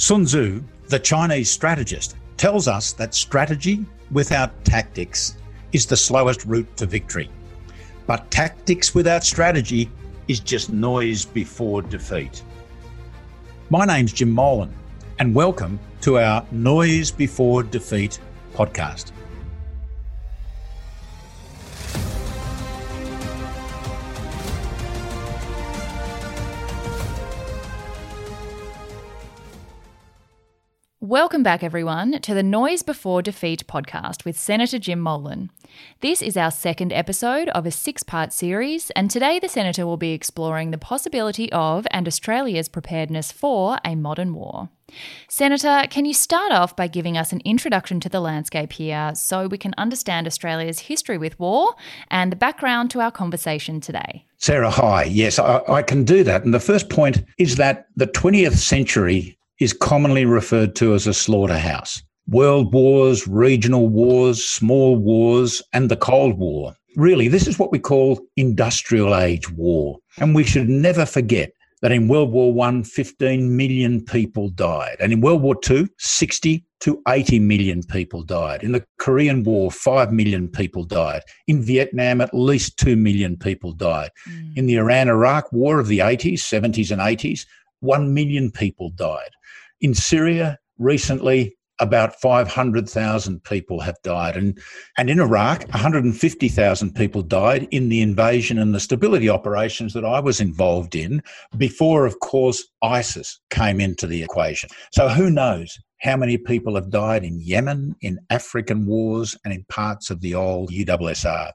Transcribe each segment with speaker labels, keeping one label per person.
Speaker 1: Sun Tzu, the Chinese strategist, tells us that strategy without tactics is the slowest route to victory. But tactics without strategy is just noise before defeat. My name's Jim Molan, and welcome to our Noise Before Defeat podcast.
Speaker 2: Welcome back, everyone, to the Noise Before Defeat podcast with Senator Jim Molan. This is our second episode of a six part series, and today the Senator will be exploring the possibility of and Australia's preparedness for a modern war. Senator, can you start off by giving us an introduction to the landscape here so we can understand Australia's history with war and the background to our conversation today?
Speaker 1: Sarah, hi. Yes, I, I can do that. And the first point is that the 20th century is commonly referred to as a slaughterhouse. World wars, regional wars, small wars, and the Cold War. Really, this is what we call industrial age war. And we should never forget that in World War I, 15 million people died. And in World War II, 60 to 80 million people died. In the Korean War, 5 million people died. In Vietnam, at least 2 million people died. Mm. In the Iran Iraq War of the 80s, 70s, and 80s, 1 million people died. In Syria, recently, about 500,000 people have died. And, and in Iraq, 150,000 people died in the invasion and the stability operations that I was involved in before, of course, ISIS came into the equation. So who knows how many people have died in Yemen, in African wars, and in parts of the old USSR.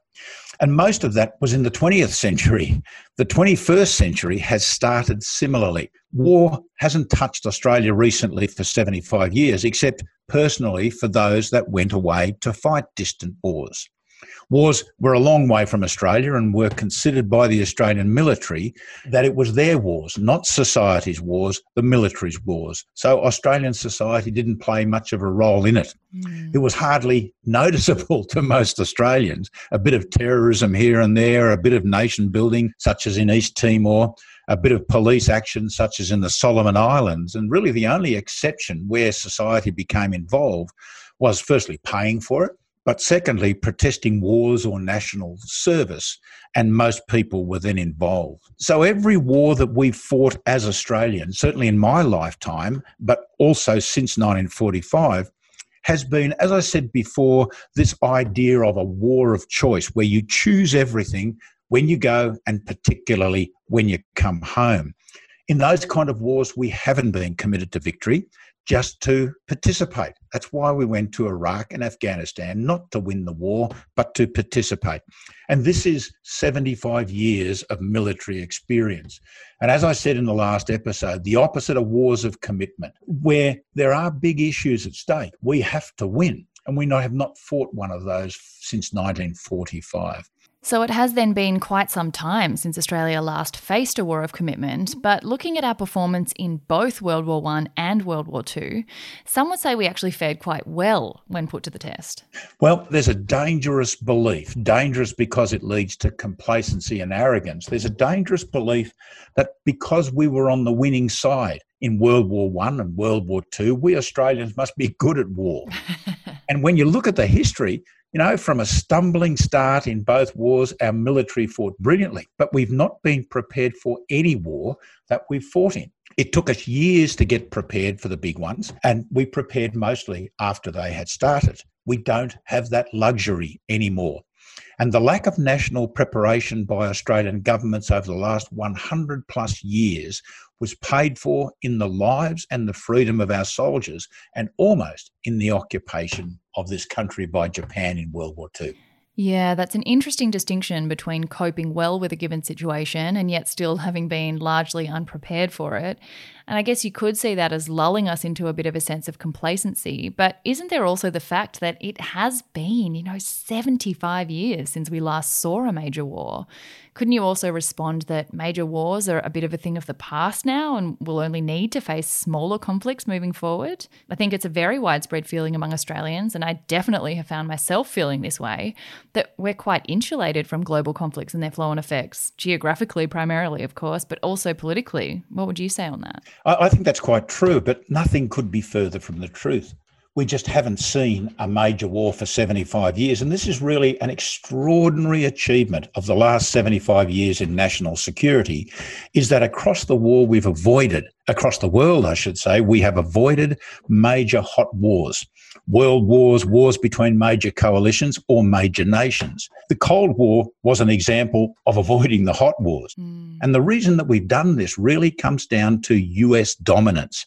Speaker 1: And most of that was in the 20th century. The 21st century has started similarly. War hasn't touched Australia recently for 75 years, except personally for those that went away to fight distant wars. Wars were a long way from Australia and were considered by the Australian military that it was their wars, not society's wars, the military's wars. So Australian society didn't play much of a role in it. Mm. It was hardly noticeable to most Australians. A bit of terrorism here and there, a bit of nation building, such as in East Timor, a bit of police action, such as in the Solomon Islands. And really, the only exception where society became involved was firstly paying for it but secondly, protesting wars or national service, and most people were then involved. So every war that we've fought as Australians, certainly in my lifetime, but also since 1945, has been, as I said before, this idea of a war of choice where you choose everything when you go and particularly when you come home. In those kind of wars, we haven't been committed to victory just to participate. That's why we went to Iraq and Afghanistan, not to win the war, but to participate. And this is 75 years of military experience. And as I said in the last episode, the opposite of wars of commitment, where there are big issues at stake, we have to win. And we have not fought one of those since 1945.
Speaker 2: So it has then been quite some time since Australia last faced a war of commitment, but looking at our performance in both World War I and World War II, some would say we actually fared quite well when put to the test.
Speaker 1: Well, there's a dangerous belief, dangerous because it leads to complacency and arrogance. There's a dangerous belief that because we were on the winning side in World War I and World War II, we Australians must be good at war. and when you look at the history, you know, from a stumbling start in both wars, our military fought brilliantly, but we've not been prepared for any war that we've fought in. It took us years to get prepared for the big ones, and we prepared mostly after they had started. We don't have that luxury anymore. And the lack of national preparation by Australian governments over the last 100 plus years was paid for in the lives and the freedom of our soldiers and almost in the occupation of this country by Japan in World War II.
Speaker 2: Yeah, that's an interesting distinction between coping well with a given situation and yet still having been largely unprepared for it. And I guess you could see that as lulling us into a bit of a sense of complacency. But isn't there also the fact that it has been, you know, 75 years since we last saw a major war? Couldn't you also respond that major wars are a bit of a thing of the past now and we'll only need to face smaller conflicts moving forward? I think it's a very widespread feeling among Australians, and I definitely have found myself feeling this way, that we're quite insulated from global conflicts and their flow and effects, geographically primarily, of course, but also politically. What would you say on that?
Speaker 1: I, think that's quite true, but nothing could be further from the truth we just haven't seen a major war for 75 years. And this is really an extraordinary achievement of the last 75 years in national security is that across the war, we've avoided, across the world, I should say, we have avoided major hot wars. World wars, wars between major coalitions or major nations. The Cold War was an example of avoiding the hot wars. Mm. And the reason that we've done this really comes down to US dominance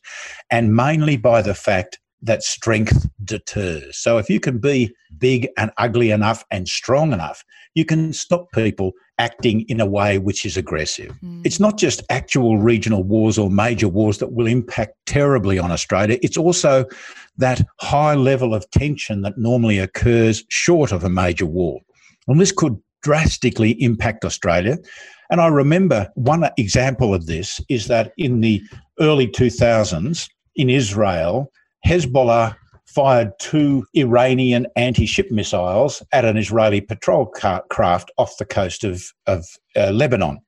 Speaker 1: and mainly by the fact that strength deters. So if you can be big and ugly enough and strong enough, you can stop people acting in a way which is aggressive. Mm. It's not just actual regional wars or major wars that will impact terribly on Australia, it's also that high level of tension that normally occurs short of a major war. And this could drastically impact Australia. And I remember one example of this is that in the early 2000s in Israel, Hezbollah fired two Iranian anti ship missiles at an Israeli patrol craft off the coast of, of uh, Lebanon.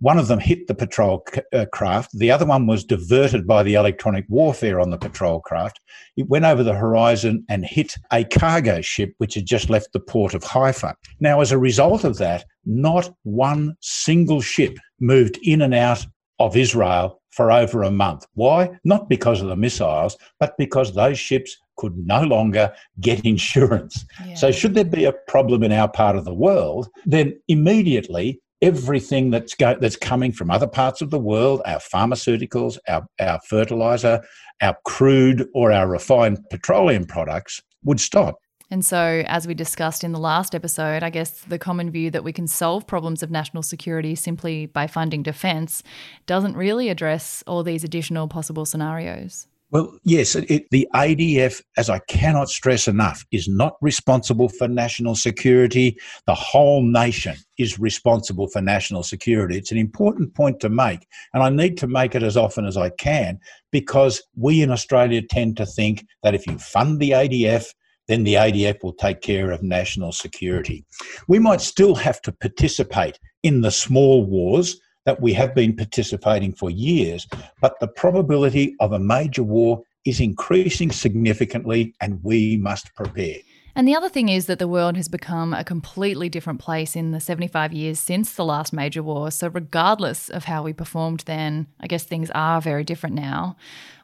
Speaker 1: One of them hit the patrol uh, craft. The other one was diverted by the electronic warfare on the patrol craft. It went over the horizon and hit a cargo ship which had just left the port of Haifa. Now, as a result of that, not one single ship moved in and out of Israel for over a month. Why? Not because of the missiles, but because those ships could no longer get insurance. Yeah. So, should there be a problem in our part of the world, then immediately everything that's go- that's coming from other parts of the world, our pharmaceuticals, our, our fertilizer, our crude, or our refined petroleum products, would stop.
Speaker 2: And so, as we discussed in the last episode, I guess the common view that we can solve problems of national security simply by funding defence doesn't really address all these additional possible scenarios.
Speaker 1: Well, yes, it, the ADF, as I cannot stress enough, is not responsible for national security. The whole nation is responsible for national security. It's an important point to make, and I need to make it as often as I can because we in Australia tend to think that if you fund the ADF, then the ADF will take care of national security. We might still have to participate in the small wars that we have been participating for years, but the probability of a major war is increasing significantly and we must prepare.
Speaker 2: And the other thing is that the world has become a completely different place in the 75 years since the last major war. So, regardless of how we performed then, I guess things are very different now.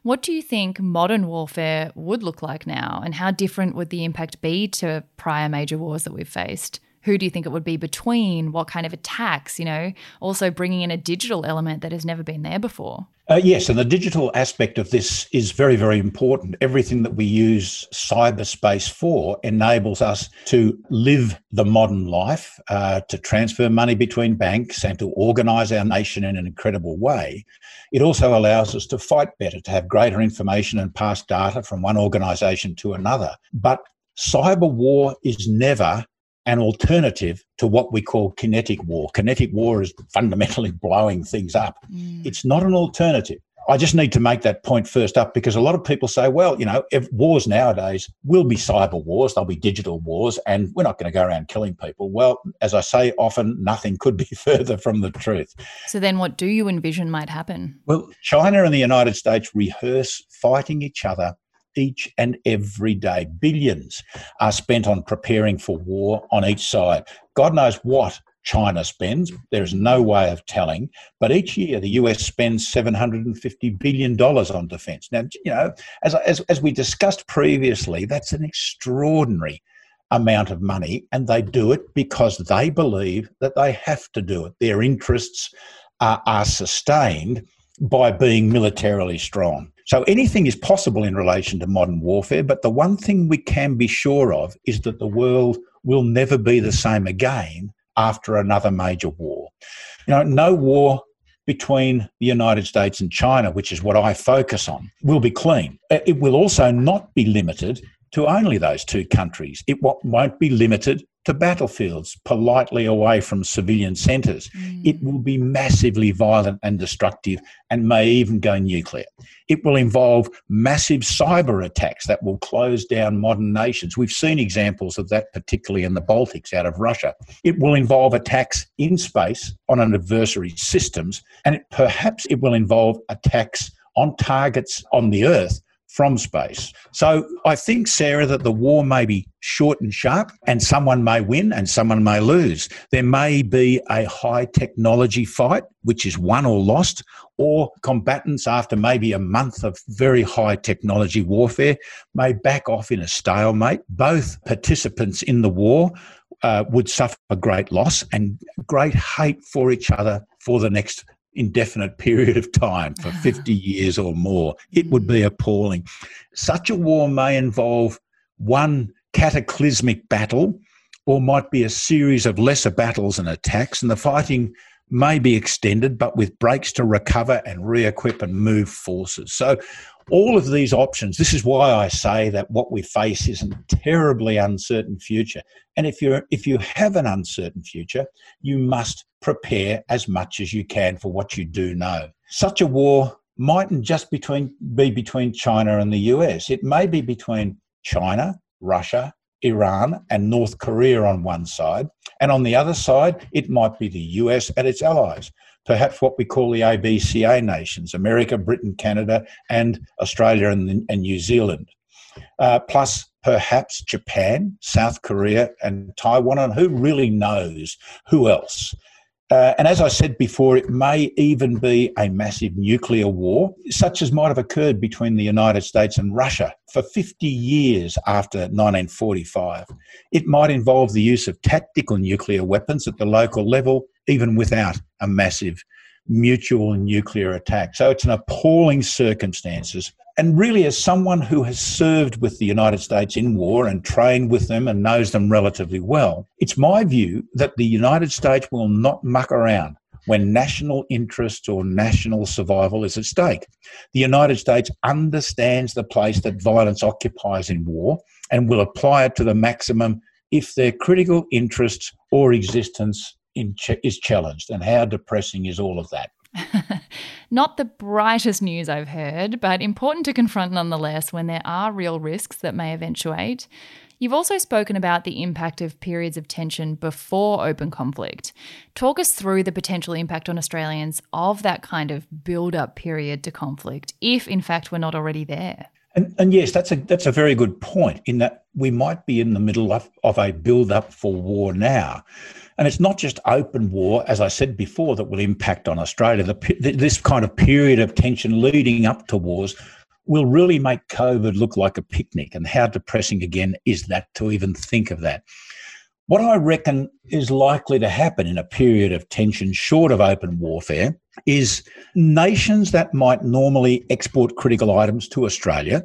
Speaker 2: What do you think modern warfare would look like now? And how different would the impact be to prior major wars that we've faced? Who do you think it would be between? What kind of attacks? You know, also bringing in a digital element that has never been there before.
Speaker 1: Uh, yes, and the digital aspect of this is very, very important. Everything that we use cyberspace for enables us to live the modern life, uh, to transfer money between banks, and to organise our nation in an incredible way. It also allows us to fight better, to have greater information and pass data from one organisation to another. But cyber war is never an alternative to what we call kinetic war. Kinetic war is fundamentally blowing things up. Mm. It's not an alternative. I just need to make that point first up because a lot of people say, well, you know, if wars nowadays will be cyber wars, they'll be digital wars, and we're not going to go around killing people. Well, as I say often, nothing could be further from the truth.
Speaker 2: So then what do you envision might happen?
Speaker 1: Well, China and the United States rehearse fighting each other each and every day. Billions are spent on preparing for war on each side. God knows what China spends. There is no way of telling. But each year, the US spends $750 billion on defense. Now, you know, as, as, as we discussed previously, that's an extraordinary amount of money. And they do it because they believe that they have to do it. Their interests are, are sustained by being militarily strong. So anything is possible in relation to modern warfare, but the one thing we can be sure of is that the world will never be the same again after another major war. You know, no war between the United States and China, which is what I focus on, will be clean. Uh, it will also not be limited to only those two countries. It won't be limited to battlefields, politely away from civilian centres. Mm. It will be massively violent and destructive and may even go nuclear. It will involve massive cyber attacks that will close down modern nations. We've seen examples of that, particularly in the Baltics out of Russia. It will involve attacks in space on an adversary's systems, and it, perhaps it will involve attacks on targets on the Earth from space. So I think, Sarah, that the war may be short and sharp, and someone may win and someone may lose. There may be a high technology fight, which is won or lost, or combatants, after maybe a month of very high technology warfare, may back off in a stalemate. Both participants in the war uh, would suffer great loss and great hate for each other for the next indefinite period of time for ah. 50 years or more. It would be hmm. appalling. Such a war may involve one cataclysmic battle or might be a series of lesser battles and attacks, and the fighting may be extended, but with breaks to recover and re equip and move forces. So, all of these options, this is why I say that what we face is a terribly uncertain future. And if, you're, if you have an uncertain future, you must prepare as much as you can for what you do know. Such a war mightn't just between, be between China and the US, it may be between China, Russia, Iran, and North Korea on one side. And on the other side, it might be the US and its allies. Perhaps what we call the ABCA nations America, Britain, Canada, and Australia and, and New Zealand. Uh, plus, perhaps Japan, South Korea, and Taiwan. And who really knows who else? Uh, and as I said before, it may even be a massive nuclear war, such as might have occurred between the United States and Russia for 50 years after 1945. It might involve the use of tactical nuclear weapons at the local level, even without a massive mutual nuclear attack. So it's an appalling circumstances and really, as someone who has served with the United States in war and trained with them and knows them relatively well, it's my view that the United States will not muck around when national interest or national survival is at stake. The United States understands the place that violence occupies in war and will apply it to the maximum if their critical interests or existence ch- is challenged. And how depressing is all of that?
Speaker 2: Not the brightest news I've heard, but important to confront nonetheless when there are real risks that may eventuate. You've also spoken about the impact of periods of tension before open conflict. Talk us through the potential impact on Australians of that kind of build up period to conflict, if in fact we're not already there.
Speaker 1: And, and, yes, that's a that's a very good point. In that we might be in the middle of, of a build up for war now, and it's not just open war, as I said before, that will impact on Australia. The, this kind of period of tension leading up to wars will really make COVID look like a picnic. And how depressing again is that to even think of that? What I reckon is likely to happen in a period of tension short of open warfare is nations that might normally export critical items to Australia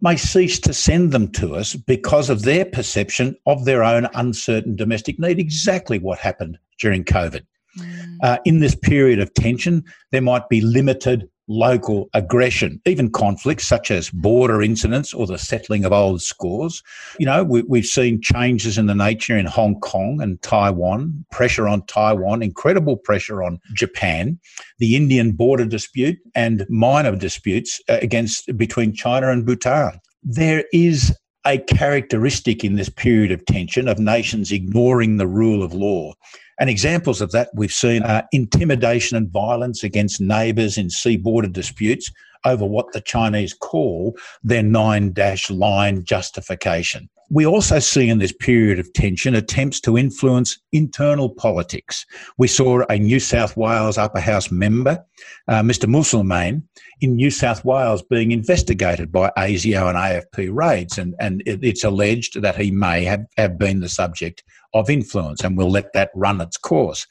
Speaker 1: may cease to send them to us because of their perception of their own uncertain domestic need, exactly what happened during COVID. Mm. Uh, in this period of tension, there might be limited local aggression, even conflicts such as border incidents or the settling of old scores. You know, we, have seen changes in the nature in Hong Kong and Taiwan, pressure on Taiwan, incredible pressure on Japan, the Indian border dispute, and minor disputes uh, against between China and Bhutan. There is a characteristic in this period of tension of nations ignoring the rule of law. And examples of that we've seen are intimidation and violence against neighbours in sea border disputes over what the Chinese call their nine dash line justification. We also see in this period of tension attempts to influence internal politics. We saw a New South Wales Upper House member, uh, Mr. Moselmane, in New South Wales being investigated by ASIO and AFP raids, and, and it, it's alleged that he may have, have been the subject of influence, and we'll let that run its course.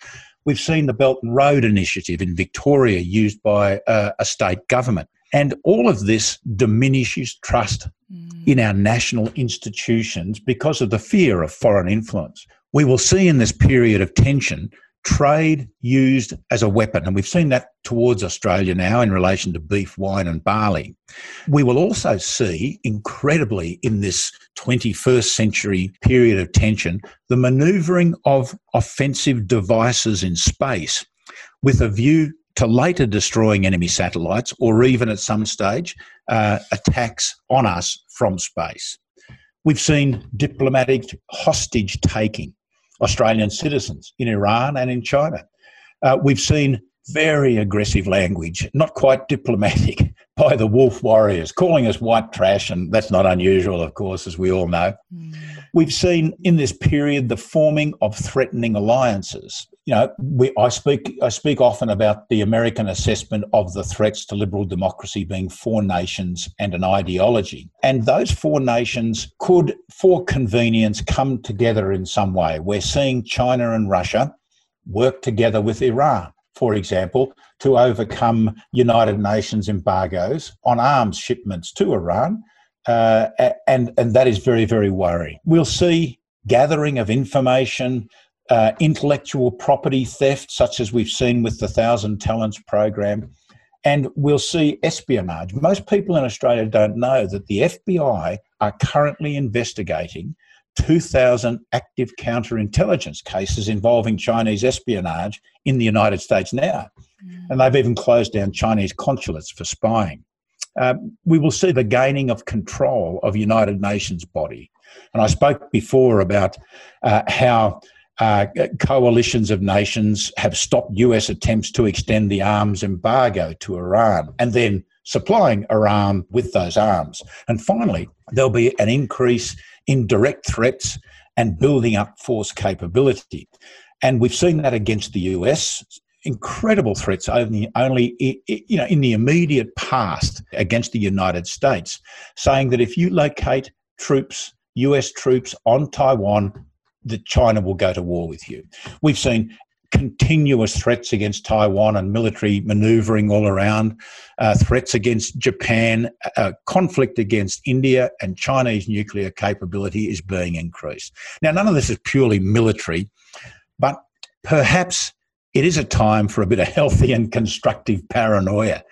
Speaker 1: We've seen the Belt and Road Initiative in Victoria used by uh, a state government. And all of this diminishes trust mm. in our national institutions because of the fear of foreign influence. We will see in this period of tension trade used as a weapon. And we've seen that towards Australia now in relation to beef, wine, and barley. We will also see, incredibly, in this 21st century period of tension, the manoeuvring of offensive devices in space with a view to later destroying enemy satellites or even at some stage uh, attacks on us from space. We've seen diplomatic hostage taking Australian citizens in Iran and in China. Uh, we've seen very aggressive language, not quite diplomatic, by the wolf warriors, calling us white trash, and that's not unusual, of course, as we all know. Mm. We've seen in this period the forming of threatening alliances. You know, we, I speak I speak often about the American assessment of the threats to liberal democracy being four nations and an ideology, and those four nations could, for convenience, come together in some way. We're seeing China and Russia work together with Iran for example, to overcome United Nations embargoes on arms shipments to Iran. Uh, and, and that is very, very worrying. We'll see gathering of information, uh, intellectual property theft, such as we've seen with the Thousand Talents program, and we'll see espionage. Most people in Australia don't know that the FBI are currently investigating 2,000 active counterintelligence cases involving Chinese espionage in the United States now. Mm. And they've even closed down Chinese consulates for spying. Um, we will see the gaining of control of United Nations body. And I spoke before about uh, how uh, coalitions of nations have stopped US attempts to extend the arms embargo to Iran and then supplying Iran with those arms. And finally, there'll be an increase in direct threats and building up force capability. And we've seen that against the US. Incredible threats only, only you know, in the immediate past against the United States, saying that if you locate troops, US troops on Taiwan, that China will go to war with you. We've seen continuous threats against Taiwan and military maneuvering all around, uh, threats against Japan, uh, conflict against India, and Chinese nuclear capability is being increased. Now, none of this is purely military, but perhaps it is a time for a bit of healthy and constructive paranoia.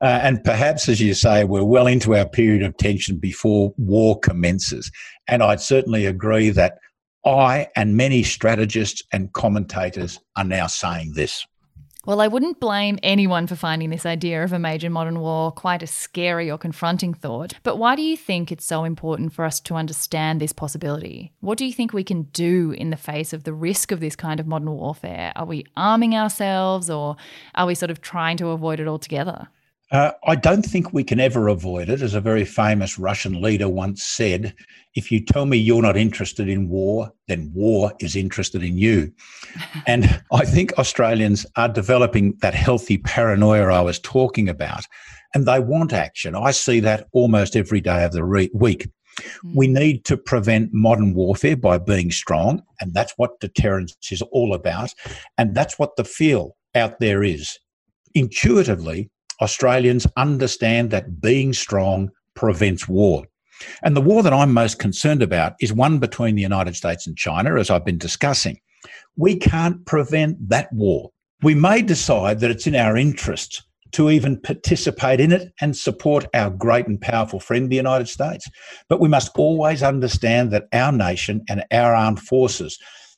Speaker 1: Uh, and perhaps, as you say, we're well into our period of tension before war commences. And I'd certainly agree that I and many strategists and commentators are now saying this.
Speaker 2: Well, I wouldn't blame anyone for finding this idea of a major modern war quite a scary or confronting thought. But why do you think it's so important for us to understand this possibility? What do you think we can do in the face of the risk of this kind of modern warfare? Are we arming ourselves or are we sort of trying to avoid it altogether?
Speaker 1: Uh, I don't think we can ever avoid it. As a very famous Russian leader once said, if you tell me you're not interested in war, then war is interested in you. and I think Australians are developing that healthy paranoia I was talking about, and they want action. I see that almost every day of the re- week. Mm. We need to prevent modern warfare by being strong, and that's what deterrence is all about. And that's what the feel out there is. Intuitively, Australians understand that being strong prevents war. And the war that I'm most concerned about is one between the United States and China, as I've been discussing. We can't prevent that war. We may decide that it's in our interests to even participate in it and support our great and powerful friend, the United States. But we must always understand that our nation and our armed forces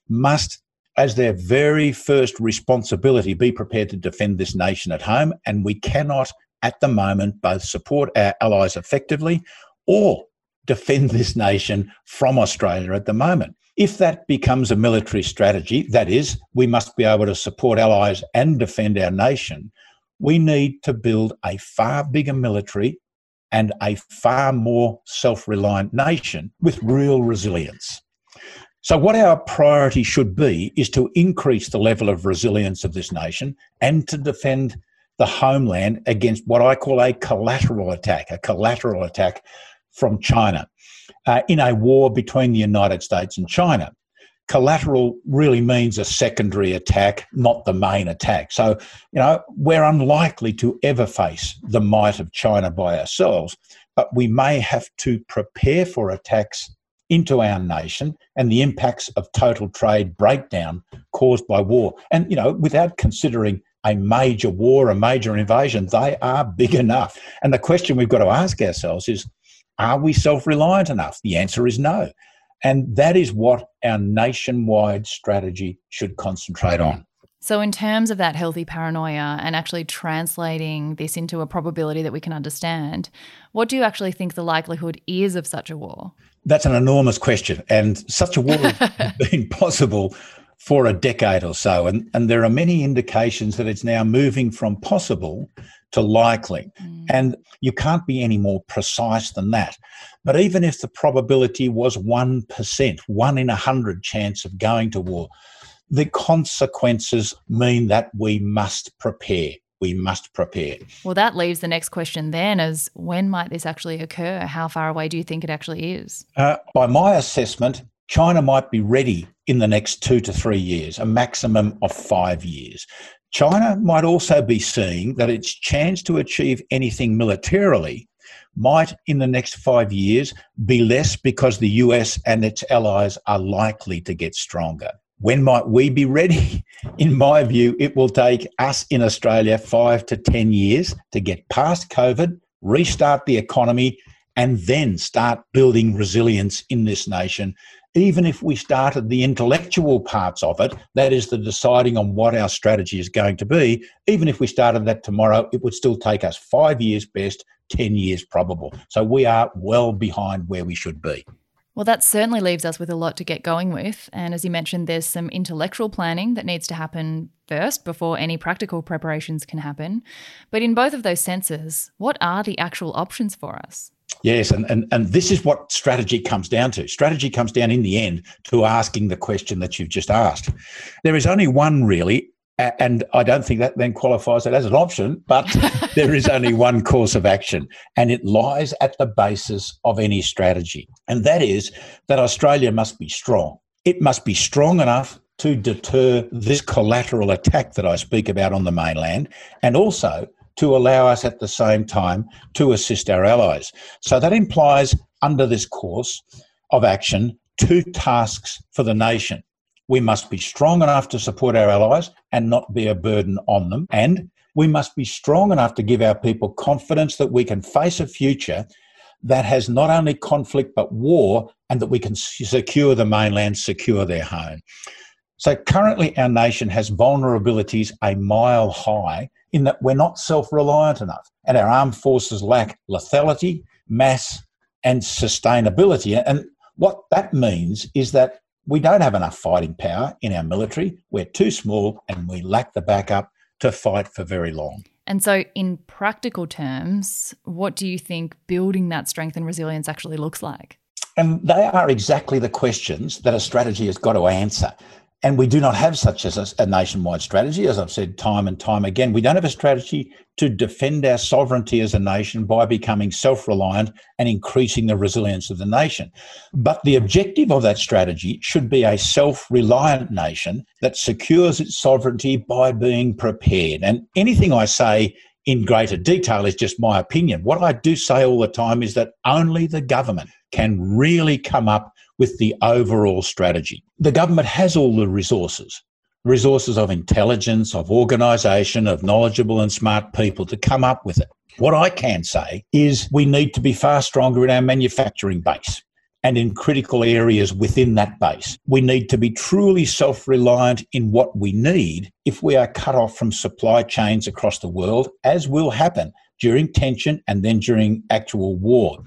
Speaker 1: must as their very first responsibility, be prepared to defend this nation at home. And we cannot, at the moment, both support our allies effectively or defend this nation from Australia at the moment. If that becomes a military strategy, that is, we must be able to support allies and defend our nation, we need to build a far bigger military and a far more self reliant nation with real resilience. So, what our priority should be is to increase the level of resilience of this nation and to defend the homeland against what I call a collateral attack, a collateral attack from China uh, in a war between the United States and China. Collateral really means a secondary attack, not the main attack. So, you know, we're unlikely to ever face the might of China by ourselves, but we may have to prepare for attacks into our nation and the impacts of total trade breakdown caused by war. And, you know, without considering a major war, a major invasion, they are big enough. And the question we've got to ask ourselves is are we self reliant enough? The answer is no. And that is what our nationwide strategy should concentrate on.
Speaker 2: So, in terms of that healthy paranoia and actually translating this into a probability that we can understand, what do you actually think the likelihood is of such a war?
Speaker 1: That's an enormous question. And such a war has been possible for a decade or so. And, and there are many indications that it's now moving from possible to likely. Mm. And you can't be any more precise than that. But even if the probability was 1%, one in a hundred chance of going to war, the consequences mean that we must prepare. We must prepare.
Speaker 2: Well, that leaves the next question then as when might this actually occur? How far away do you think it actually is?
Speaker 1: Uh, by my assessment, China might be ready in the next two to three years, a maximum of five years. China might also be seeing that its chance to achieve anything militarily might in the next five years be less because the US and its allies are likely to get stronger. When might we be ready? In my view, it will take us in Australia five to 10 years to get past COVID, restart the economy, and then start building resilience in this nation. Even if we started the intellectual parts of it, that is the deciding on what our strategy is going to be, even if we started that tomorrow, it would still take us five years best, 10 years probable. So we are well behind where we should be.
Speaker 2: Well, that certainly leaves us with a lot to get going with. And as you mentioned, there's some intellectual planning that needs to happen first before any practical preparations can happen. But in both of those senses, what are the actual options for us?
Speaker 1: Yes, and, and, and this is what strategy comes down to. Strategy comes down in the end to asking the question that you've just asked. There is only one really and I don't think that then qualifies it as an option, but there is only one course of action, and it lies at the basis of any strategy. And that is that Australia must be strong. It must be strong enough to deter this collateral attack that I speak about on the mainland, and also to allow us at the same time to assist our allies. So that implies, under this course of action, two tasks for the nation. We must be strong enough to support our allies and not be a burden on them. And we must be strong enough to give our people confidence that we can face a future that has not only conflict but war and that we can secure the mainland, secure their home. So currently, our nation has vulnerabilities a mile high in that we're not self reliant enough, and our armed forces lack lethality, mass, and sustainability. And what that means is that we don't have enough fighting power in our military. We're too small and we lack the backup to fight for very long.
Speaker 2: And so, in practical terms, what do you think building that strength and resilience actually looks like?
Speaker 1: And they are exactly the questions that a strategy has got to answer. And we do not have such as a, nationwide strategy, as I've said time and time again. We don't have a strategy to defend our sovereignty as a nation by becoming self reliant and increasing the resilience of the nation. But the objective of that strategy should be a self reliant nation that secures its sovereignty by being prepared. And anything I say in greater detail is just my opinion. What I do say all the time is that only the government can really come up with the overall strategy. The government has all the resources resources of intelligence, of organisation, of knowledgeable and smart people to come up with it. What I can say is we need to be far stronger in our manufacturing base and in critical areas within that base. We need to be truly self reliant in what we need if we are cut off from supply chains across the world, as will happen during tension and then during actual war.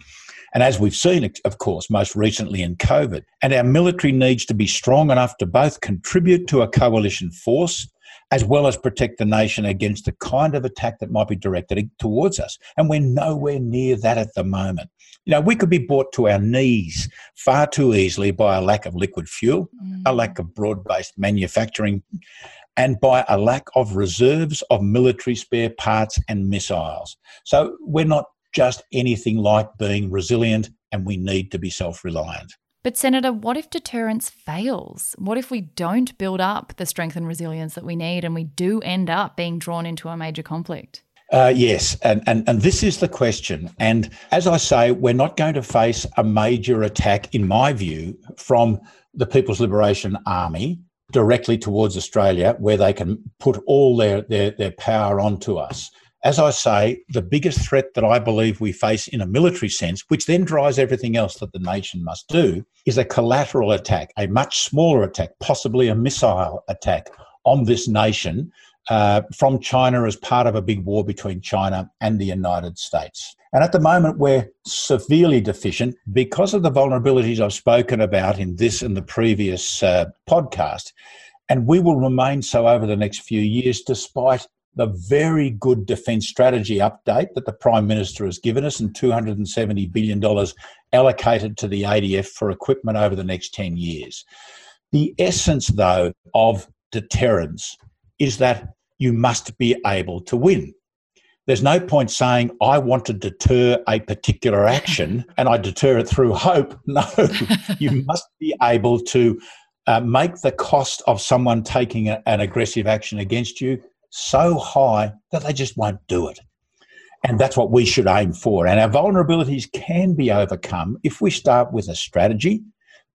Speaker 1: And as we've seen, of course, most recently in COVID, and our military needs to be strong enough to both contribute to a coalition force as well as protect the nation against the kind of attack that might be directed towards us. And we're nowhere near that at the moment. You know, we could be brought to our knees far too easily by a lack of liquid fuel, mm. a lack of broad based manufacturing, and by a lack of reserves of military spare parts and missiles. So we're not just anything like being resilient, and we need to be self reliant.
Speaker 2: But, Senator, what if deterrence fails? What if we don't build up the strength and resilience that we need and we do end up being drawn into a major conflict?
Speaker 1: Uh, yes, and, and and this is the question. And as I say, we're not going to face a major attack, in my view, from the People's Liberation Army directly towards Australia, where they can put all their their, their power onto us. As I say, the biggest threat that I believe we face in a military sense, which then drives everything else that the nation must do, is a collateral attack, a much smaller attack, possibly a missile attack on this nation uh, from China as part of a big war between China and the United States. And at the moment, we're severely deficient because of the vulnerabilities I've spoken about in this and the previous uh, podcast. And we will remain so over the next few years, despite the very good defence strategy update that the Prime Minister has given us and $270 billion allocated to the ADF for equipment over the next 10 years. The essence, though, of deterrence is that you must be able to win. There's no point saying, I want to deter a particular action and I deter it through hope. No, you must be able to uh, make the cost of someone taking a, an aggressive action against you so high that they just won't do it. And that's what we should aim for. And our vulnerabilities can be overcome if we start with a strategy,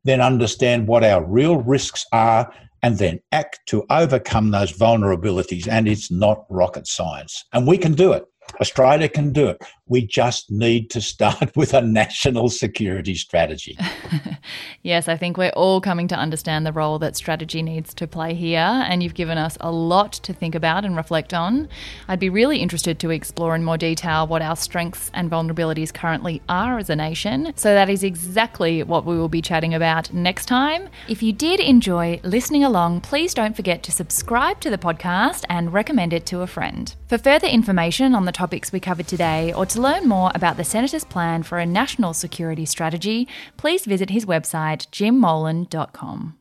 Speaker 1: then understand what our real risks are, and then act to overcome those vulnerabilities. And it's not rocket science. And we can do it. Australia can do it. We just need to start with a national security strategy.
Speaker 2: yes, I think we're all coming to understand the role that strategy needs to play here, and you've given us a lot to think about and reflect on. I'd be really interested to explore in more detail what our strengths and vulnerabilities currently are as a nation. So that is exactly what we will be chatting about next time. If you did enjoy listening along, please don't forget to subscribe to the podcast and recommend it to a friend. For further information on the topics we covered today, or to learn more about the Senator's plan for a national security strategy, please visit his website, jimmolan.com.